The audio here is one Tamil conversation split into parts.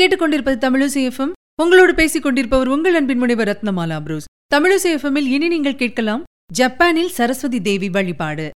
கேட்டுக்கொண்டிருப்பது தமிழசேஃபம் உங்களோடு பேசிக் கொண்டிருப்பவர் உங்கள் அன்பின் முனைவர் ரத்னமாலா புரூஸ். தமிழசேஃபமில் இனி நீங்கள் கேட்கலாம் ஜப்பானில் சரஸ்வதி தேவி வழிபாடு.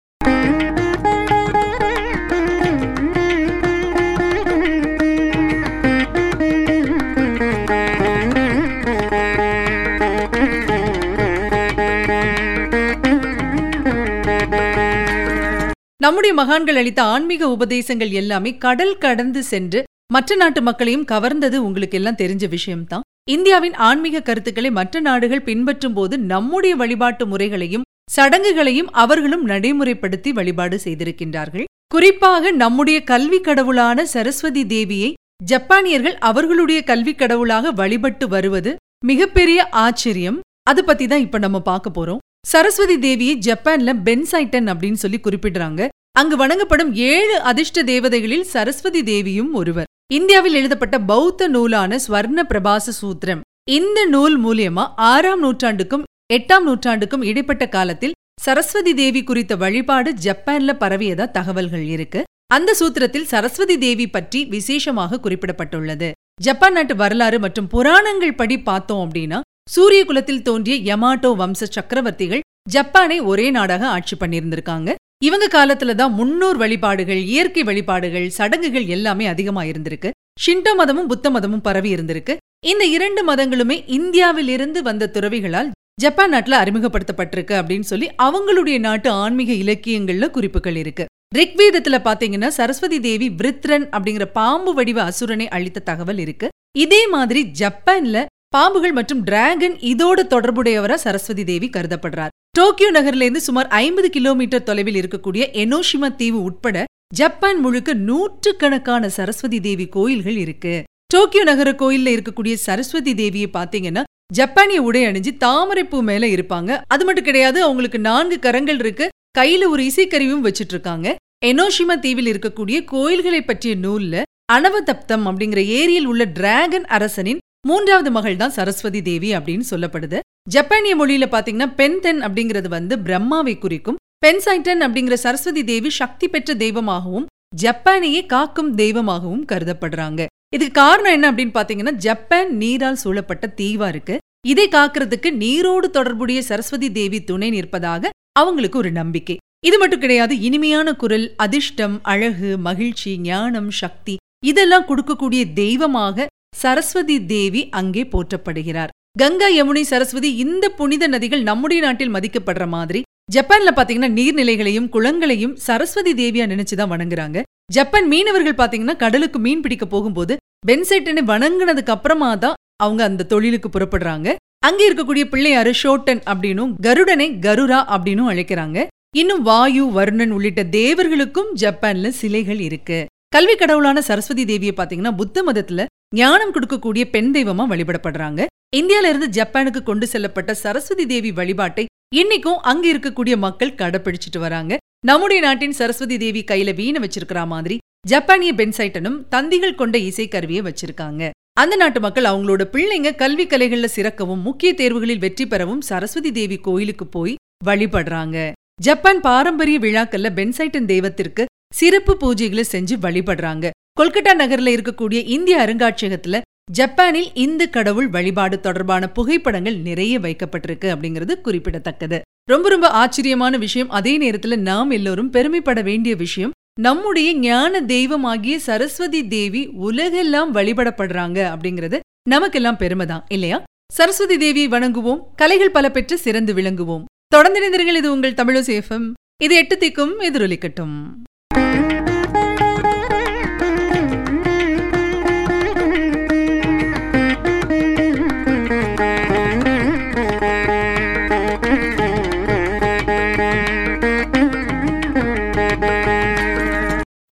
நம்முடைய மகான்கள் அளித்த ஆன்மீக உபதேசங்கள் எல்லாமே கடல் கடந்து சென்று மற்ற நாட்டு மக்களையும் கவர்ந்தது உங்களுக்கு எல்லாம் தெரிஞ்ச விஷயம்தான். இந்தியாவின் ஆன்மீக கருத்துக்களை மற்ற நாடுகள் பின்பற்றும் போது நம்முடைய வழிபாட்டு முறைகளையும் சடங்குகளையும் அவர்களும் நடைமுறைப்படுத்தி வழிபாடு செய்திருக்கின்றார்கள். குறிப்பாக நம்முடைய கல்வி கடவுளான சரஸ்வதி தேவியை ஜப்பானியர்கள் அவர்களுடைய கல்வி கடவுளாக வழிபட்டு வருவது மிகப்பெரிய ஆச்சரியம். அது பத்தி தான் இப்ப நம்ம பார்க்க போறோம். சரஸ்வதி தேவியை ஜப்பான்ல பென்சைட்டன் அப்படின்னு சொல்லி குறிப்பிடுறாங்க. அங்கு வணங்கப்படும் ஏழு அதிர்ஷ்ட தேவதைகளில் சரஸ்வதி தேவியும் ஒருவர். இந்தியாவில் எழுதப்பட்ட பௌத்த நூலான ஸ்வர்ண பிரபாச சூத்திரம். இந்த நூல் மூலியமா ஆறாம் நூற்றாண்டுக்கும் எட்டாம் நூற்றாண்டுக்கும் இடைப்பட்ட காலத்தில் சரஸ்வதி தேவி குறித்த வழிபாடு ஜப்பான்ல பரவியதா தகவல்கள் இருக்கு. அந்த சூத்திரத்தில் சரஸ்வதி தேவி பற்றி விசேஷமாக குறிப்பிடப்பட்டுள்ளது. ஜப்பான் நாட்டு வரலாறு மற்றும் புராணங்கள் படி பார்த்தோம் அப்படின்னா சூரிய குலத்தில் தோன்றிய யமாட்டோ வம்ச சக்கரவர்த்திகள் ஜப்பானை ஒரே நாடாக ஆட்சி பண்ணியிருந்திருக்காங்க. இவங்க காலத்துல தான் முன்னோர் வழிபாடுகள் இயற்கை வழிபாடுகள் சடங்குகள் எல்லாமே அதிகமா இருந்திருக்கு. ஷிண்டோ மதமும் புத்த மதமும் பரவி இருந்திருக்கு. இந்த இரண்டு மதங்களுமே இந்தியாவில் இருந்து வந்த துறவிகளால் ஜப்பான் நாட்டுல அறிமுகப்படுத்தப்பட்டிருக்கு அப்படின்னு சொல்லி அவங்களுடைய நாட்டு ஆன்மீக இலக்கியங்கள்ல குறிப்புகள் இருக்கு. ரிக்வேதத்துல பாத்தீங்கன்னா சரஸ்வதி தேவி விருத்ரன் அப்படிங்கிற பாம்பு வடிவ அசுரனை அளித்த தகவல் இருக்கு. இதே மாதிரி ஜப்பான்ல பாம்புகள் மற்றும் டிராகன் இதோட தொடர்புடையவரா சரஸ்வதி தேவி கருதப்படுறார். டோக்கியோ நகர்ல இருந்து சுமார் ஐம்பது கிலோமீட்டர் தொலைவில் இருக்கக்கூடிய எனோஷிமா தீவு உட்பட ஜப்பான் முழுக்க நூற்றுக்கணக்கான சரஸ்வதி தேவி கோயில்கள் இருக்கு. டோக்கியோ நகர கோயில்ல இருக்கக்கூடிய சரஸ்வதி தேவியை பாத்தீங்கன்னா ஜப்பானிய உடை அணிஞ்சு தாமரைப்பூ மேல இருப்பாங்க. அது மட்டும் கிடையாது அவங்களுக்கு நான்கு கரங்கள் இருக்கு. கையில ஒரு இசைக்கருவியும் வச்சிட்டு இருக்காங்க எனோஷிமா தீவில் இருக்கக்கூடிய கோயில்களை பற்றிய நூல்ல அனவதப்தம் அப்படிங்கிற ஏரியில் உள்ள டிராகன் அரசனின் மூன்றாவது மகள் தான் சரஸ்வதி தேவி அப்படின்னு சொல்லப்படுது. ஜப்பானிய மொழியில பாத்தீங்கன்னா பென்தென் அப்படிங்கிறது வந்து பிரம்மாவை குறிக்கும். பென்சைட்டன் அப்படிங்கிற சரஸ்வதி தேவி சக்தி பெற்ற தெய்வமாகவும் ஜப்பானையே காக்கும் தெய்வமாகவும் கருதப்படுறாங்க. இதுக்கு காரணம் என்ன அப்படின்னு பாத்தீங்கன்னா ஜப்பான் நீரால் சூழப்பட்ட தீவா இருக்கு. இதை காக்கிறதுக்கு நீரோடு தொடர்புடைய சரஸ்வதி தேவி துணை நிற்பதாக அவங்களுக்கு ஒரு நம்பிக்கை. இது மட்டும் கிடையாது இனிமையான குரல் அதிர்ஷ்டம் அழகு மகிழ்ச்சி ஞானம் சக்தி இதெல்லாம் கொடுக்கக்கூடிய தெய்வமாக சரஸ்வதி தேவி அங்கே போற்றப்படுகிறார். கங்கா யமுனை சரஸ்வதி இந்த புனித நதிகள் நம்முடைய நாட்டில் மதிக்கப்படுற மாதிரி. ஜப்பான்ல பாத்தீங்கன்னா நீர்நிலைகளையும் குளங்களையும் சரஸ்வதி தேவியா நினைச்சுதான் வணங்குறாங்க. ஜப்பான் மீனவர்கள் பாத்தீங்கன்னா கடலுக்கு மீன் பிடிக்க போகும்போது பென்செட்டனை வணங்கினதுக்கு அப்புறமா தான் அவங்க அந்த தொழிலுக்கு புறப்படுறாங்க. அங்கே இருக்கக்கூடிய பிள்ளையாரு ஷோட்டன் அப்படின்னும் கருடனை கருரா அப்படின்னும் அழைக்கிறாங்க. இன்னும் வாயு வருணன் உள்ளிட்ட தேவர்களுக்கும் ஜப்பான்ல சிலைகள் இருக்கு. கல்வி கடவுளான சரஸ்வதி தேவியை பாத்தீங்கன்னா புத்த மதத்துல ஞானம் கொடுக்கக்கூடிய பெண் தெய்வமா வழிபடப்படுறாங்க. இந்தியால இருந்து ஜப்பானுக்கு கொண்டு செல்லப்பட்ட சரஸ்வதி தேவி வழிபாட்டை இன்னைக்கும் அங்க இருக்கக்கூடிய மக்கள் கடைபிடிச்சிட்டு வராங்க. நம்முடைய நாட்டின் சரஸ்வதி தேவி கையில வீணை வச்சிருக்கிற மாதிரி ஜப்பானிய பென்சைட்டனும் தந்திகள் கொண்ட இசைக்கருவியை வச்சிருக்காங்க. அந்த நாட்டு மக்கள் அவங்களோட பிள்ளைங்க கல்வி கலைகள்ல சிறக்கவும் முக்கிய தேர்வுகளில் வெற்றி பெறவும் சரஸ்வதி தேவி கோயிலுக்கு போய் வழிபடுறாங்க. ஜப்பான் பாரம்பரிய விழாக்கள்ல பென்சைட்டன் தெய்வத்திற்கு சிறப்பு பூஜைகளை செஞ்சு வழிபடுறாங்க. கொல்கட்டா நகர்ல இருக்கக்கூடிய இந்திய அருங்காட்சியகத்துல ஜப்பானில் இந்து கடவுள் வழிபாடு தொடர்பான புகைப்படங்கள் நிறைய வைக்கப்பட்டிருக்கு அப்படிங்கிறது குறிப்பிடத்தக்கது. ரொம்ப ரொம்ப ஆச்சரியமான விஷயம். அதே நேரத்துல நாம் எல்லோரும் பெருமைப்பட வேண்டிய விஷயம் நம்முடைய ஞான தெய்வமாகிய சரஸ்வதி தேவி உலகெல்லாம் வழிபடப்படுறாங்க அப்படிங்கிறது நமக்கெல்லாம் பெருமைதான் இல்லையா? சரஸ்வதி தேவியை வணங்குவோம் கலைகள் பல பெற்று சிறந்து விளங்குவோம். தொடர்ந்து இது உங்கள் தமிழசேஃபம் இது எட்டு திக்கும் எதிரொலிக்கட்டும்.